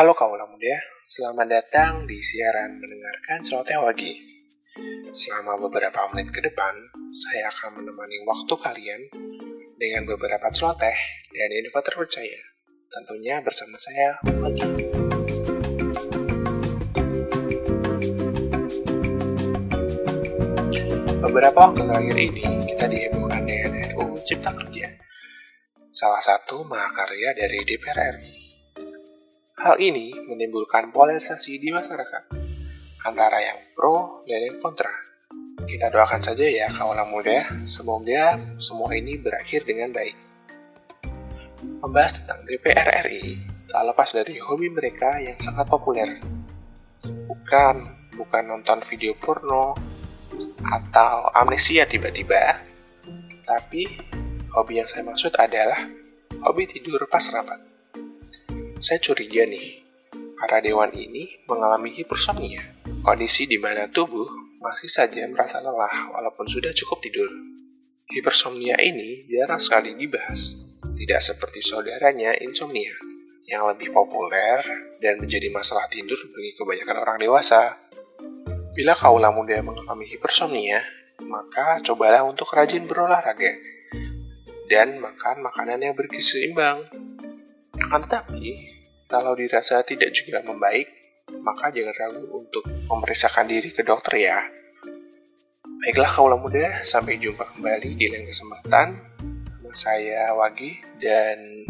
Halo kaula muda, selamat datang di siaran mendengarkan celoteh wagi. Selama beberapa menit ke depan, saya akan menemani waktu kalian dengan beberapa celoteh dan info terpercaya. Tentunya bersama saya, Wagi. Beberapa waktu terakhir ini, kita dihebohkan dengan RUU Cipta Kerja. Salah satu mahakarya dari DPR RI. Hal ini menimbulkan polarisasi di masyarakat antara yang pro dan yang kontra. Kita doakan saja ya kaula muda, semoga semua ini berakhir dengan baik. Membahas tentang DPR RI tak lepas dari hobi mereka yang sangat populer. Bukan, bukan nonton video porno atau amnesia tiba-tiba, tapi hobi yang saya maksud adalah hobi tidur pas rapat. Saya curiga nih, para dewan ini mengalami hipersomnia, kondisi di mana tubuh masih saja merasa lelah walaupun sudah cukup tidur. Hipersomnia ini jarang sekali dibahas, tidak seperti saudaranya insomnia, yang lebih populer dan menjadi masalah tidur bagi kebanyakan orang dewasa. Bila kaulah muda mengalami hipersomnia, maka cobalah untuk rajin berolahraga dan makan makanan yang bergizi seimbang akan tetapi, kalau dirasa tidak juga membaik, maka jangan ragu untuk memeriksakan diri ke dokter ya. Baiklah kaulah muda, sampai jumpa kembali di lain kesempatan. Saya Wagi dan